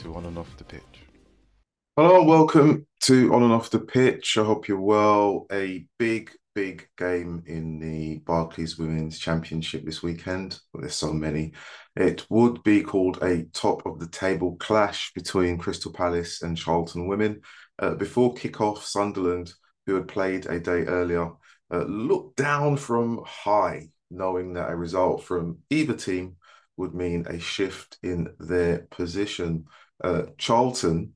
to On and Off the Pitch. Hello, welcome to On and Off the Pitch. I hope you're well. A big, big game in the Barclays Women's Championship this weekend. Well, there's so many. It would be called a top of the table clash between Crystal Palace and Charlton Women. Uh, before kick-off, Sunderland, who had played a day earlier, uh, looked down from high, knowing that a result from either team would mean a shift in their position. Uh, Charlton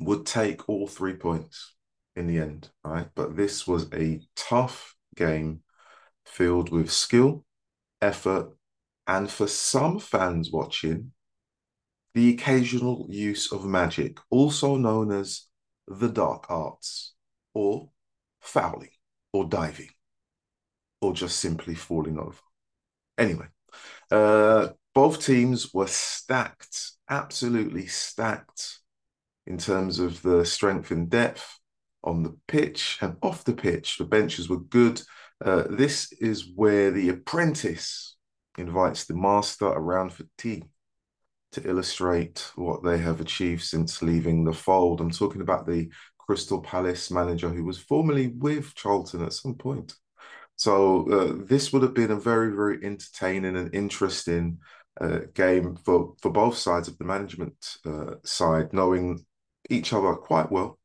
would take all three points in the end, right? But this was a tough game filled with skill, effort, and for some fans watching, the occasional use of magic, also known as the dark arts, or fouling, or diving, or just simply falling over. Anyway, uh, both teams were stacked, absolutely stacked in terms of the strength and depth on the pitch and off the pitch. The benches were good. Uh, this is where the apprentice invites the master around for tea to illustrate what they have achieved since leaving the fold. I'm talking about the Crystal Palace manager who was formerly with Charlton at some point. So uh, this would have been a very, very entertaining and interesting uh, game for for both sides of the management uh, side, knowing each other quite well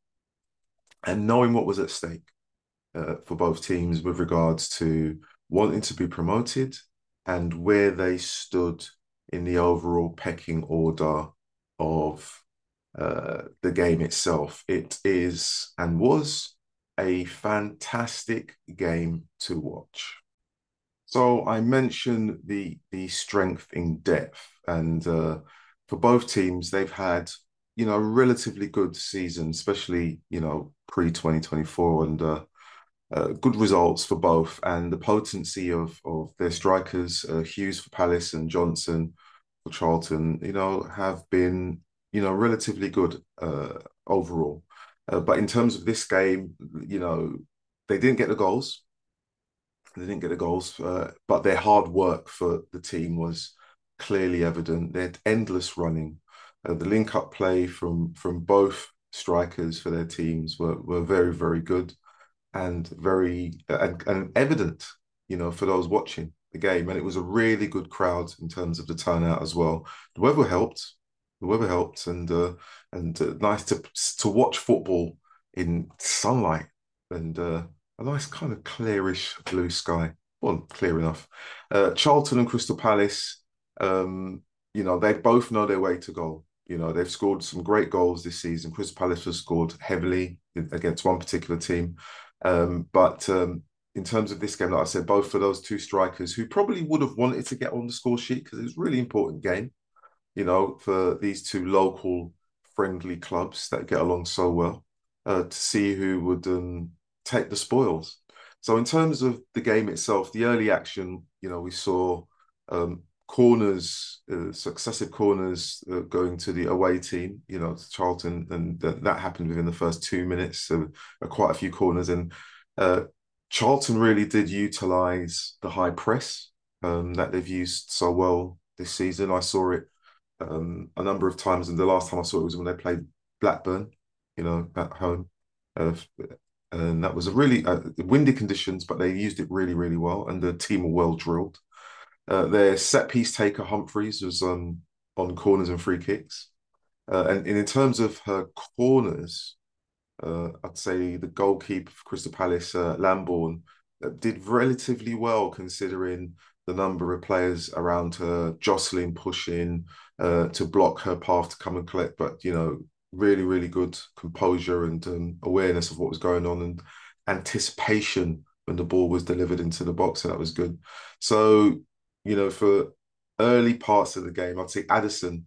and knowing what was at stake uh, for both teams with regards to wanting to be promoted and where they stood in the overall pecking order of uh, the game itself. It is and was a fantastic game to watch. So I mentioned the the strength in depth, and uh, for both teams, they've had you know a relatively good season, especially you know pre twenty twenty four, and uh, uh, good results for both. And the potency of of their strikers, uh, Hughes for Palace and Johnson for Charlton, you know, have been you know relatively good uh, overall. Uh, but in terms of this game, you know, they didn't get the goals. They didn't get the goals, uh, but their hard work for the team was clearly evident. They had endless running. Uh, the link-up play from from both strikers for their teams were were very very good, and very and, and evident, you know, for those watching the game. And it was a really good crowd in terms of the turnout as well. The weather helped the weather helped, and uh, and uh, nice to to watch football in sunlight and uh, a nice kind of clearish blue sky. Well, clear enough. Uh, Charlton and Crystal Palace, um, you know, they both know their way to goal. You know, they've scored some great goals this season. Crystal Palace has scored heavily against one particular team, um, but um, in terms of this game, like I said, both for those two strikers who probably would have wanted to get on the score sheet because it was a really important game you know, for these two local friendly clubs that get along so well, uh, to see who would um, take the spoils. So in terms of the game itself, the early action, you know, we saw um, corners, uh, successive corners uh, going to the away team, you know, to Charlton, and th- that happened within the first two minutes. So uh, quite a few corners, and uh, Charlton really did utilize the high press um, that they've used so well this season. I saw it um, a number of times, and the last time I saw it was when they played Blackburn, you know, at home. Uh, and that was a really uh, windy conditions, but they used it really, really well, and the team were well drilled. Uh, their set piece taker Humphreys was um, on corners and free kicks, uh, and, and, in terms of her corners, uh, I'd say the goalkeeper for Crystal Palace, uh, Lambourne, did relatively well considering the number of players around her, jostling, pushing, uh, to block her path to come and collect. But you know, really, really good composure and um, awareness of what was going on and anticipation when the ball was delivered into the box, and that was good. So, you know, for early parts of the game, I'd say Addison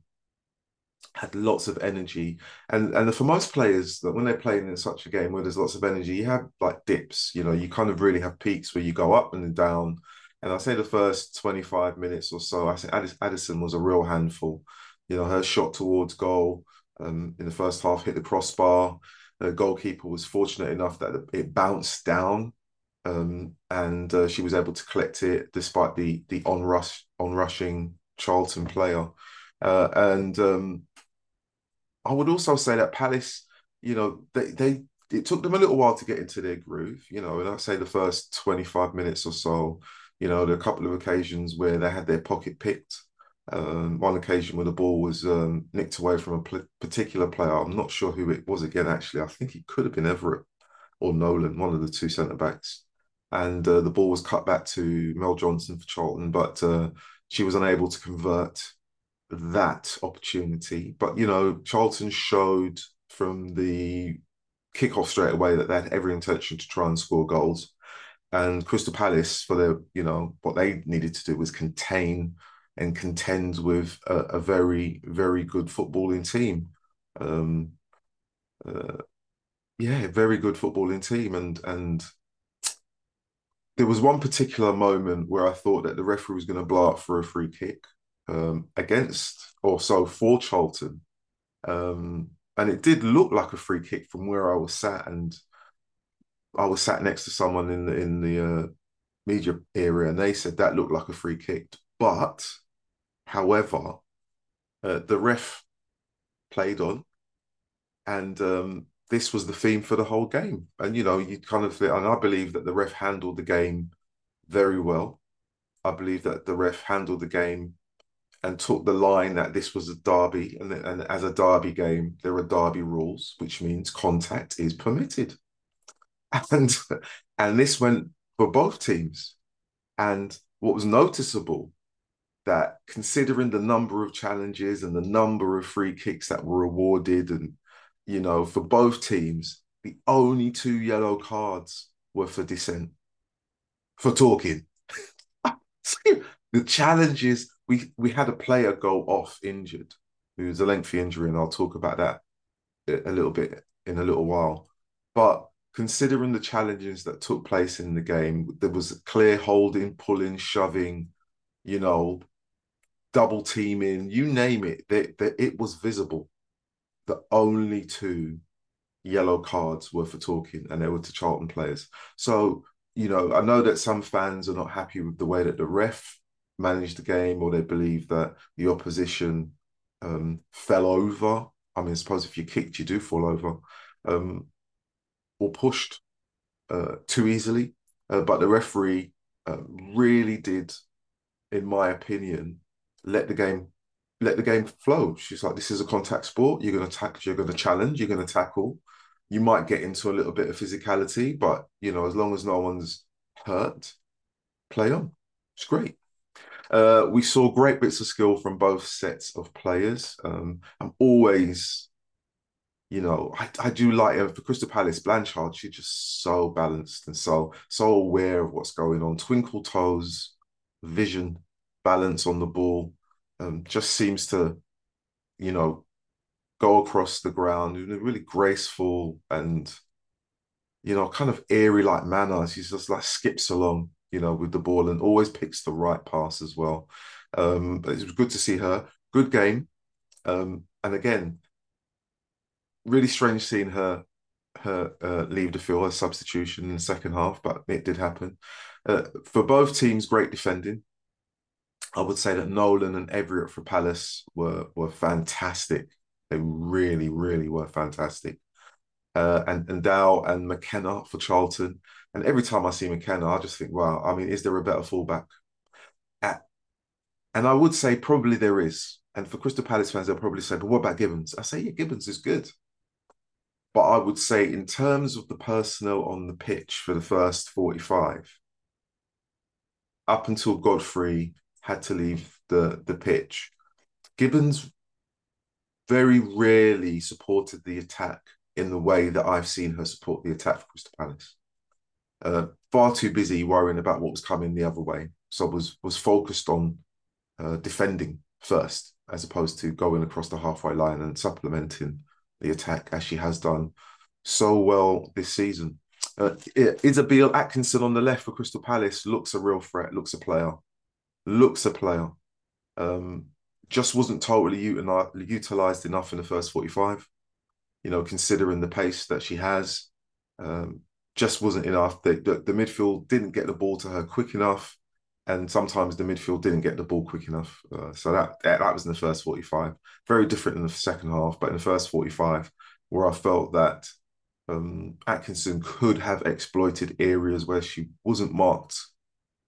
had lots of energy, and and for most players that when they're playing in such a game where there's lots of energy, you have like dips. You know, you kind of really have peaks where you go up and down and I say the first 25 minutes or so, I think Addison was a real handful. You know, her shot towards goal um, in the first half hit the crossbar. The goalkeeper was fortunate enough that it bounced down um, and uh, she was able to collect it despite the the on rush on rushing Charlton player. Uh, and um, I would also say that Palace, you know, they they it took them a little while to get into their groove, you know, and I'd say the first 25 minutes or so, you know, there a couple of occasions where they had their pocket picked. Um, one occasion where the ball was um, nicked away from a particular player. I'm not sure who it was again, actually. I think it could have been Everett or Nolan, one of the two centre backs. And uh, the ball was cut back to Mel Johnson for Charlton, but uh, she was unable to convert that opportunity. But, you know, Charlton showed from the kickoff straight away that they had every intention to try and score goals. And Crystal Palace, for their, you know, what they needed to do was contain and contend with a, a very, very good footballing team. Um, uh, yeah, very good footballing team, and and there was one particular moment where I thought that the referee was going to blow up for a free kick um, against or so for Charlton, um, and it did look like a free kick from where I was sat, and I was sat next to someone in the in the uh, media area, and they said that looked like a free kick, but however, uh, the ref played on, and um, this was the theme for the whole game. And you know, you kind of and I believe that the ref handled the game very well. I believe that the ref handled the game and took the line that this was a derby, and, and as a derby game, there are derby rules, which means contact is permitted. And and this went for both teams. And what was noticeable that considering the number of challenges and the number of free kicks that were awarded and you know, for both teams, the only two yellow cards were for dissent, for talking. the challenges we we had a player go off injured, who was a lengthy injury, and I'll talk about that a little bit in a little while. But considering the challenges that took place in the game, there was clear holding, pulling, shoving, you know, double teaming, you name it, that that it was visible the only two yellow cards were for talking, and they were to Charlton players. So, you know, I know that some fans are not happy with the way that the ref managed the game, or they believe that the opposition um, fell over. I mean, I suppose if you kicked, you do fall over, um, or pushed uh, too easily. Uh, but the referee uh, really did, in my opinion, let the game let the game flow. She's like, this is a contact sport. You're going to tackle, you're going to challenge, you're going to tackle. You might get into a little bit of physicality, but you know, as long as no one's hurt, play on. It's great. Uh, we saw great bits of skill from both sets of players. Um, I'm always, you know, I, I do like uh, for Crystal Palace, Blanchard. She's just so balanced and so so aware of what's going on. Twinkle toes, vision, balance on the ball um, just seems to, you know, go across the ground in a really graceful and, you know, kind of airy like manner. She's just like skips along, you know, with the ball and always picks the right pass as well. Um, but it was good to see her. Good game. Um, and again, really strange seeing her her uh, leave the field as substitution in the second half, but it did happen. Uh, for both teams, great defending. I would say that Nolan and Everett for Palace were were fantastic. They really, really were fantastic. Uh, and and Dow and McKenna for Charlton. And every time I see McKenna, I just think, wow, I mean, is there a better fullback? At, and I would say probably there is. And for Crystal Palace fans, they'll probably say, but what about Gibbons? I say, yeah, Gibbons is good. But I would say, in terms of the personnel on the pitch for the first 45, up until Godfrey had to leave the the pitch. Gibbons very rarely supported the attack in the way that I've seen her support the attack for Crystal Palace. Uh, far too busy worrying about what was coming the other way, so was was focused on uh, defending first, as opposed to going across the halfway line and supplementing the attack as she has done so well this season. Uh, Isabel Atkinson on the left for Crystal Palace looks a real threat, looks a player looks a player. Um, just wasn't totally utilized enough in the first 45. You know, considering the pace that she has, um, just wasn't enough. The, the, the, midfield didn't get the ball to her quick enough. and sometimes the midfield didn't get the ball quick enough. Uh, so that that was in the first 45. Very different in the second half, but in the first 45, where I felt that um, Atkinson could have exploited areas where she wasn't marked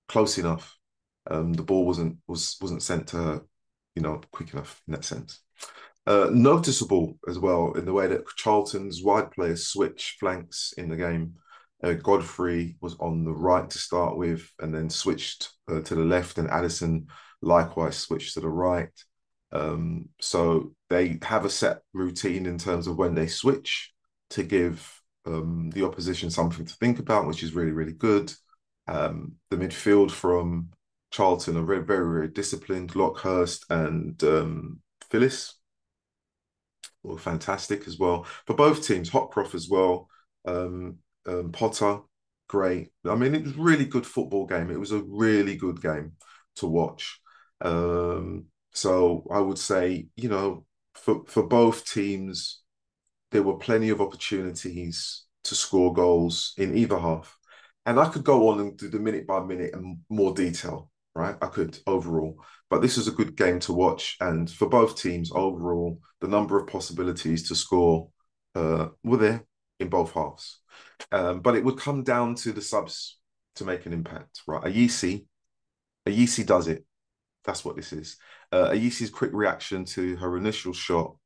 close enough. Um, the ball wasn't was wasn't sent to her, you know, quick enough in that sense. Uh, noticeable as well in the way that Charlton's wide players switch flanks in the game. Uh, Godfrey was on the right to start with, and then switched uh, to the left, and Addison likewise switched to the right. Um, so they have a set routine in terms of when they switch to give um, the opposition something to think about, which is really, really good. Um, the midfield from Charlton are very, very, very disciplined. Lockhurst and um, Phillis were fantastic as well. For both teams, Hopcroft as well. Um, um, Potter, great. I mean, it was really good football game. It was a really good game to watch. Um, so I would say, you know, for for both teams, there were plenty of opportunities to score goals in either half. And I could go on and do the minute by minute and more detail, right? I could overall. But this is a good game to watch. And for both teams, overall, the number of possibilities to score uh, were there in both halves. Um, but it would come down to the subs to make an impact, right? Ayisi, Ayisi does it. That's what this is. Uh, Ayisi's quick reaction to her initial shot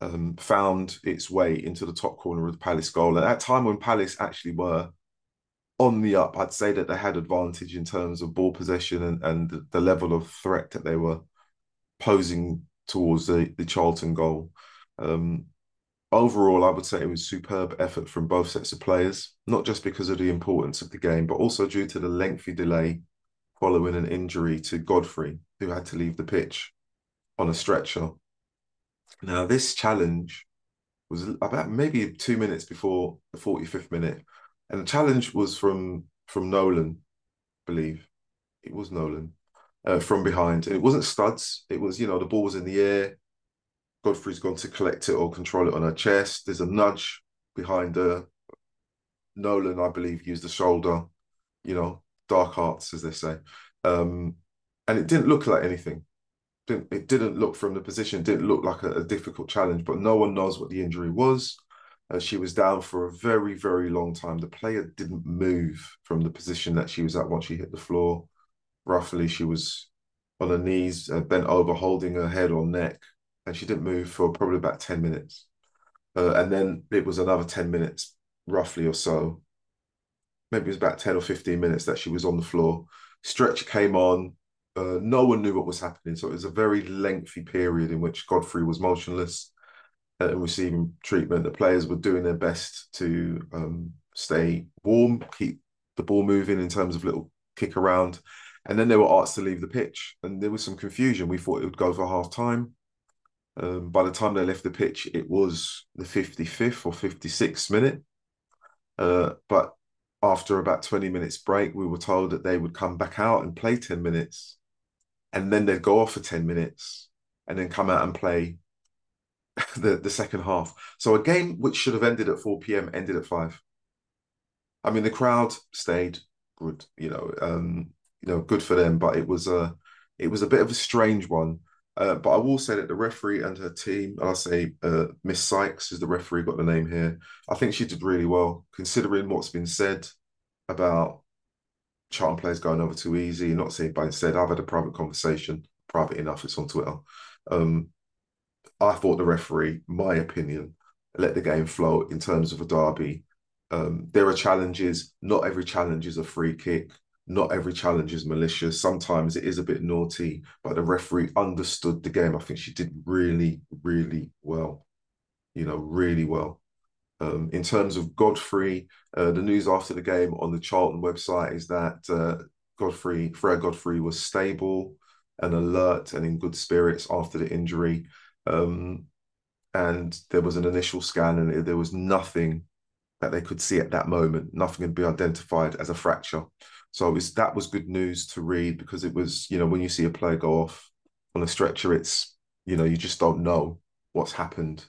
um, found its way into the top corner of the Palace goal. At that time when Palace actually were on the up, I'd say that they had advantage in terms of ball possession and, and the level of threat that they were posing towards the, the Charlton goal. Um, overall, I would say it was superb effort from both sets of players, not just because of the importance of the game, but also due to the lengthy delay following an injury to Godfrey, who had to leave the pitch on a stretcher. Now, this challenge was about maybe two minutes before the 45th minute. And the challenge was from from Nolan, I believe. It was Nolan. Uh, from behind. And it wasn't studs. It was, you know, the ball was in the air. Godfrey's gone to collect it or control it on her chest. There's a nudge behind her. Nolan, I believe, used the shoulder, you know, dark arts, as they say. Um, and it didn't look like anything. Didn't, it didn't look from the position, didn't look like a, a difficult challenge, but no one knows what the injury was. Uh, she was down for a very, very long time. The player didn't move from the position that she was at once she hit the floor. Roughly, she was on her knees, uh, bent over, holding her head or neck and she didn't move for probably about 10 minutes. Uh, and then it was another 10 minutes, roughly or so. Maybe it was about 10 or 15 minutes that she was on the floor. Stretch came on. Uh, no one knew what was happening. So it was a very lengthy period in which Godfrey was motionless and receiving treatment. The players were doing their best to um, stay warm, keep the ball moving in terms of little kick around. And then they were asked to leave the pitch. And there was some confusion. We thought it would go for half time. Um, by the time they left the pitch, it was the 55th or 56th minute. Uh, but after about 20 minutes break, we were told that they would come back out and play 10 minutes. And then they'd go off for 10 minutes and then come out and play the, the second half. So a game which should have ended at 4 p.m. ended at 5. I mean, the crowd stayed good, you know, um, you know, good for them, but it was a it was a bit of a strange one uh, but I will say that the referee and her team, and I'll say uh, Miss Sykes is the referee, got the name here. I think she did really well, considering what's been said about Charlton players going over too easy. Not saying by instead, I've had a private conversation, private enough, it's on Twitter. Um, I thought the referee, my opinion, let the game flow in terms of a derby. Um, there are challenges. Not every challenge is a free kick not every challenge is malicious. Sometimes it is a bit naughty, but the referee understood the game. I think she did really, really well. You know, really well. Um, in terms of Godfrey, uh, the news after the game on the Charlton website is that uh, Godfrey, Freya Godfrey, was stable and alert and in good spirits after the injury. Um, and there was an initial scan, and there was nothing that they could see at that moment. Nothing could be identified as a fracture. So it's that was good news to read because it was, you know, when you see a player go off on a stretcher, it's, you know, you just don't know what's happened.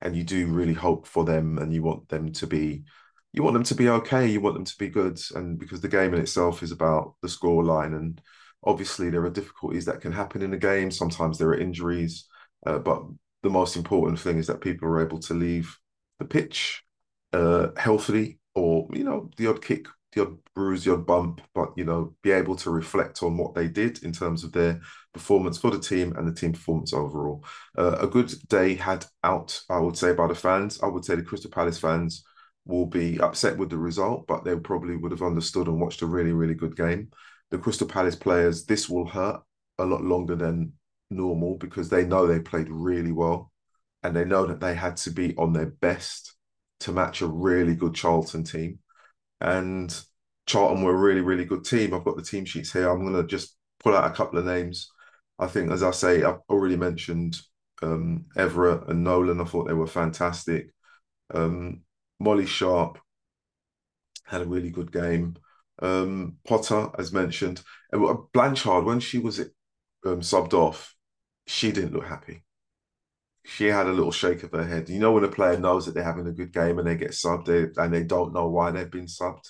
And you do really hope for them and you want them to be you want them to be okay, you want them to be good. And because the game in itself is about the score line and Obviously, there are difficulties that can happen in the game. Sometimes there are injuries, uh, but the most important thing is that people are able to leave the pitch uh, healthily, or you know, the odd kick, the odd bruise, the odd bump, but you know, be able to reflect on what they did in terms of their performance for the team and the team performance overall. Uh, a good day had out, I would say, by the fans. I would say the Crystal Palace fans will be upset with the result, but they probably would have understood and watched a really, really good game. The Crystal Palace players, this will hurt a lot longer than normal because they know they played really well and they know that they had to be on their best to match a really good Charlton team. And Charlton were a really, really good team. I've got the team sheets here. I'm going to just pull out a couple of names. I think, as I say, I've already mentioned um, Everett and Nolan. I thought they were fantastic. Um, Molly Sharp had a really good game. Um, Potter, as mentioned, Blanchard when she was um, subbed off, she didn't look happy. She had a little shake of her head. You know when a player knows that they're having a good game and they get subbed and they don't know why they've been subbed.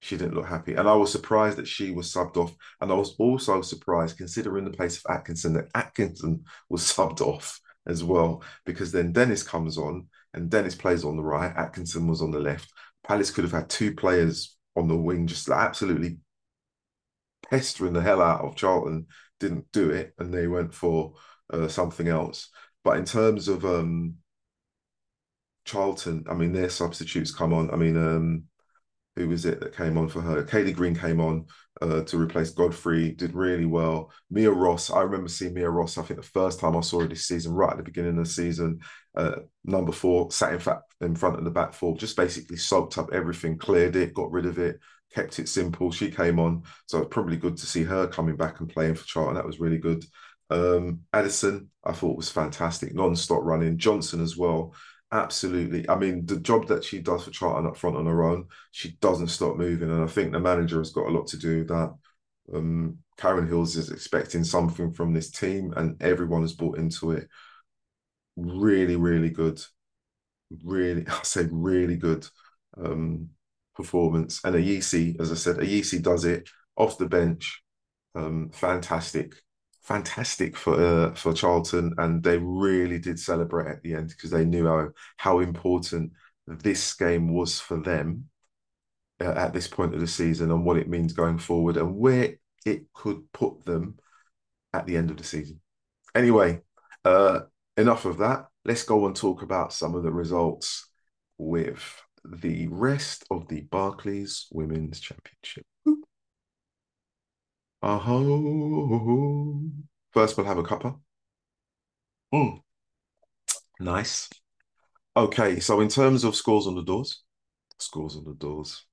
She didn't look happy, and I was surprised that she was subbed off. And I was also surprised, considering the place of Atkinson, that Atkinson was subbed off as well, because then Dennis comes on and Dennis plays on the right. Atkinson was on the left. Palace could have had two players on the wing, just absolutely pestering the hell out of Charlton. Didn't do it, and they went for uh, something else. But in terms of um, Charlton, I mean, their substitutes come on. I mean, um, who was it that came on for her? Kaylee Green came on uh, to replace Godfrey, did really well. Mia Ross, I remember seeing Mia Ross, I think the first time I saw her this season, right at the beginning of the season, uh, number four, sat in fact in front of the back four, just basically soaked up everything, cleared it, got rid of it, kept it simple. She came on. So it's probably good to see her coming back and playing for Charlton. That was really good. Um, Addison, I thought was fantastic, non-stop running. Johnson as well absolutely. I mean, the job that she does for Charlton up front on her own, she doesn't stop moving. And I think the manager has got a lot to do with that. Um, Karen Hills is expecting something from this team, and everyone has bought into it. Really, really good. Really, I say really good um, performance. And Ayisi, as I said, Ayisi does it off the bench. Um, fantastic fantastic for uh, for Charlton, and they really did celebrate at the end because they knew how how important this game was for them uh, at this point of the season and what it means going forward and where it could put them at the end of the season. Anyway, uh, enough of that. Let's go and talk about some of the results with the rest of the Barclays Women's Championship. Oh, first we'll have a cuppa. Mm. Nice. Okay, so in terms of scores on the doors, scores on the doors.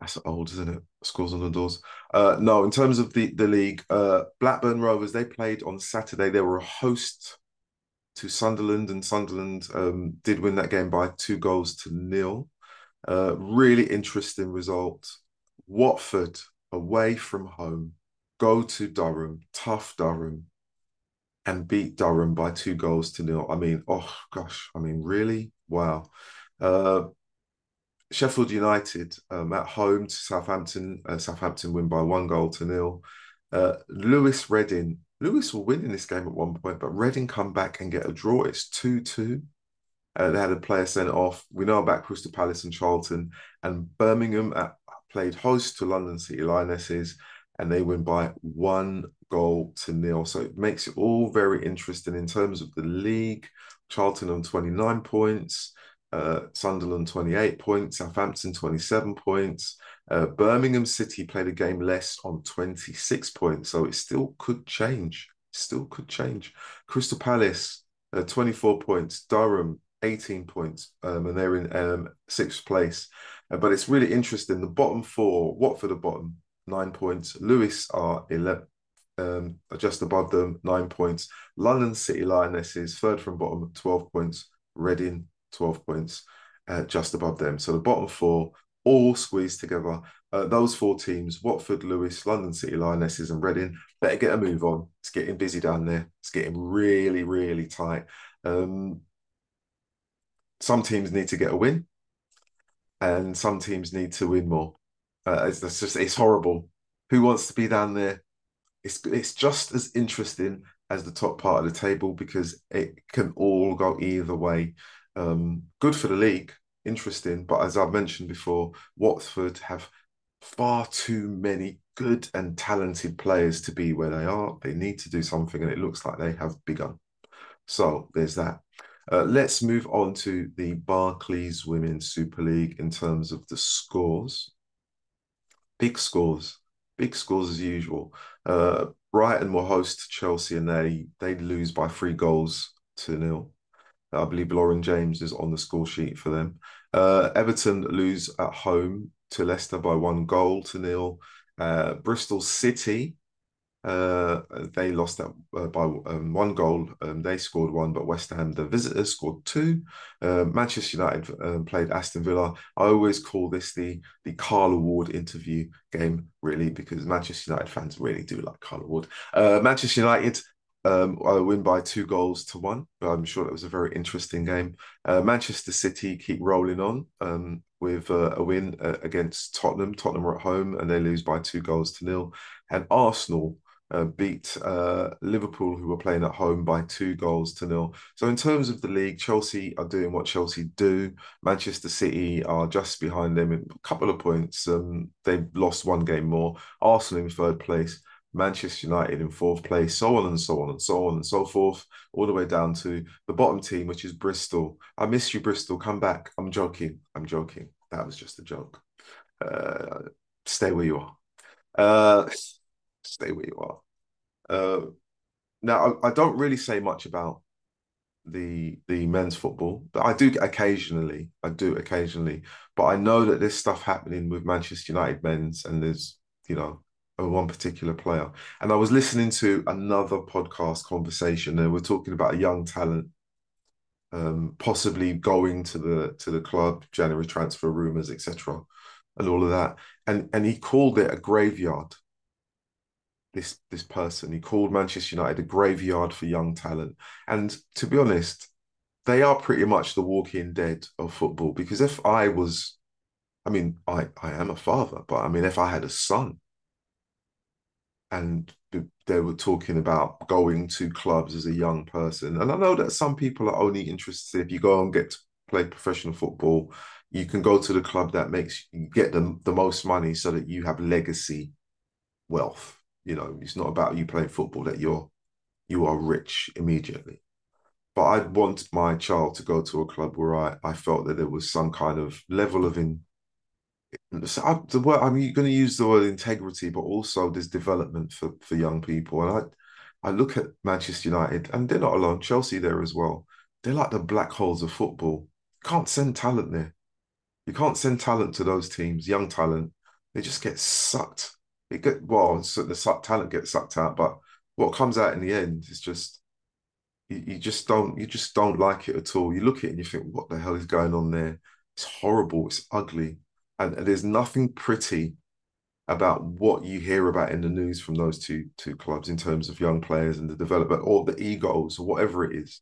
That's old, isn't it? Scores on the doors. Uh, no, in terms of the the league, uh, Blackburn Rovers they played on Saturday. They were a host to Sunderland, and Sunderland um, did win that game by two goals to nil. Uh, really interesting result. Watford away from home, go to Durham, tough Durham, and beat Durham by two goals to nil. I mean, oh gosh, I mean, really? Wow. Uh, Sheffield United um, at home to Southampton. Uh, Southampton win by one goal to nil. Uh, Lewes Reading. Lewes will win in this game at one point, but Reading come back and get a draw. It's 2 2. Uh, they had a player sent off. We know about Crystal Palace and Charlton. And Birmingham at played host to London City Lionesses, and they win by one goal to nil. So it makes it all very interesting in terms of the league. Charlton on 29 points, uh, Sunderland 28 points, Southampton 27 points. Uh, Birmingham City played a game less on 26 points, so it still could change. Still could change. Crystal Palace, uh, 24 points. Durham, 18 points, um, and they're in um, sixth place. Uh, but it's really interesting. The bottom four, Watford the bottom, nine points. Lewes are 11, um, just above them, nine points. London City Lionesses, third from bottom, 12 points. Reading, 12 points, uh, just above them. So the bottom four all squeezed together. Uh, those four teams, Watford, Lewes, London City Lionesses, and Reading, better get a move on. It's getting busy down there. It's getting really, really tight. Um, some teams need to get a win and some teams need to win more. Uh, it's, it's just it's horrible. Who wants to be down there it's it's just as interesting as the top part of the table because it can all go either way. Um, good for the league, interesting, but as I've mentioned before, Watford have far too many good and talented players to be where they are. They need to do something, and it looks like they have begun. So there's that. Uh, let's move on to the Barclays Women's Super League in terms of the scores. Big scores, big scores as usual. Uh, Brighton will host Chelsea and they they lose by three goals to nil. I believe Lauren James is on the score sheet for them. Uh, Everton lose at home to Leicester by one goal to nil. Uh, Bristol City uh, they lost that uh, by um, one goal. Um, they scored one, but West Ham, the visitors, scored two. Uh, Manchester United um, played Aston Villa. I always call this the the Carla Ward interview game, really, because Manchester United fans really do like Carla Ward. Uh, Manchester United um, I win by two goals to one. I'm sure that was a very interesting game. Uh, Manchester City keep rolling on um, with uh, a win uh, against Tottenham. Tottenham are at home and they lose by two goals to nil. And Arsenal uh, beat uh, Liverpool, who were playing at home, by two goals to nil. So, in terms of the league, Chelsea are doing what Chelsea do. Manchester City are just behind them in a couple of points. Um, they've lost one game more. Arsenal in third place. Manchester United in fourth place, so on and so on and so on and so forth, all the way down to the bottom team, which is Bristol. I miss you, Bristol. Come back. I'm joking. I'm joking. That was just a joke. Uh, stay where you are. Uh, stay where you are. Uh, now, I, I, don't really say much about the the men's football, but I do occasionally. I do occasionally, but I know that there's stuff happening with Manchester United men's, and there's you know one particular player. And I was listening to another podcast conversation. They were talking about a young talent um, possibly going to the to the club, January transfer rumors, etc., and all of that. And and he called it a graveyard this this person. He called Manchester United a graveyard for young talent. And to be honest, they are pretty much the walking dead of football. Because if I was, I mean, I I am a father, but I mean, if I had a son, and they were talking about going to clubs as a young person, and I know that some people are only interested if you go and get to play professional football. You can go to the club that makes you get the, the most money so that you have legacy wealth you know, it's not about you playing football that you're you are rich immediately. But I'd want my child to go to a club where I, I felt that there was some kind of level of in the word I'm going to use the word integrity, but also there's development for for young people. And I I look at Manchester United, and they're not alone. Chelsea there as well. They're like the black holes of football. Can't send talent there. You can't send talent to those teams, young talent. They just get sucked it get well, so the talent gets sucked out, but what comes out in the end is just you, you just don't you just don't like it at all. You look at it and you think, what the hell is going on there? It's horrible. It's ugly, and, there's nothing pretty about what you hear about in the news from those two two clubs in terms of young players and the development or the egos or whatever it is,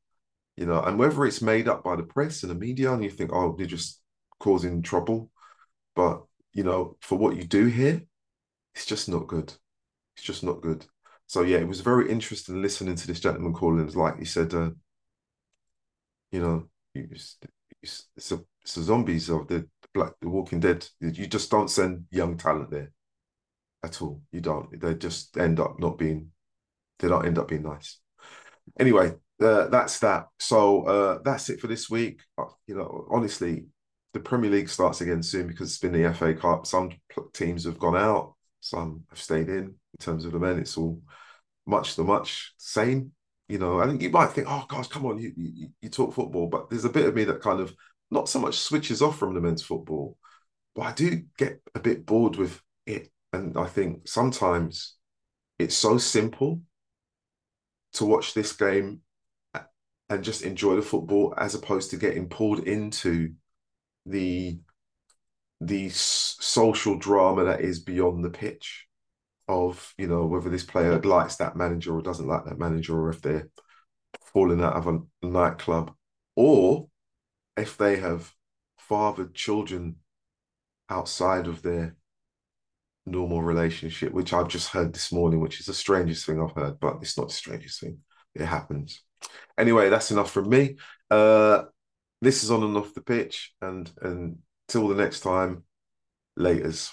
you know, and whether it's made up by the press and the media and you think, oh, they're just causing trouble, but you know, for what you do here, it's just not good. It's just not good. So yeah, it was very interesting listening to this gentleman calling. Like he said, uh, you know, it's, it's, it's a it's a zombies of the black the Walking Dead. You just don't send young talent there at all. You don't. They just end up not being. They don't end up being nice. Anyway, uh, that's that. So uh, that's it for this week. Uh, you know, honestly, the Premier League starts again soon because it's been the FA Cup. Some teams have gone out. Some have stayed in. In terms of the men, it's all much the much same. You know, I think you might think, oh gosh, come on, you, you you talk football, but there's a bit of me that kind of not so much switches off from the men's football, but I do get a bit bored with it. And I think sometimes it's so simple to watch this game and just enjoy the football as opposed to getting pulled into the the social drama that is beyond the pitch of you know whether this player likes that manager or doesn't like that manager or if they're falling out of a nightclub or if they have fathered children outside of their normal relationship, which I've just heard this morning, which is the strangest thing I've heard, but it's not the strangest thing. It happens. Anyway, that's enough from me. Uh, this is on and off the pitch, and till the next time, laters.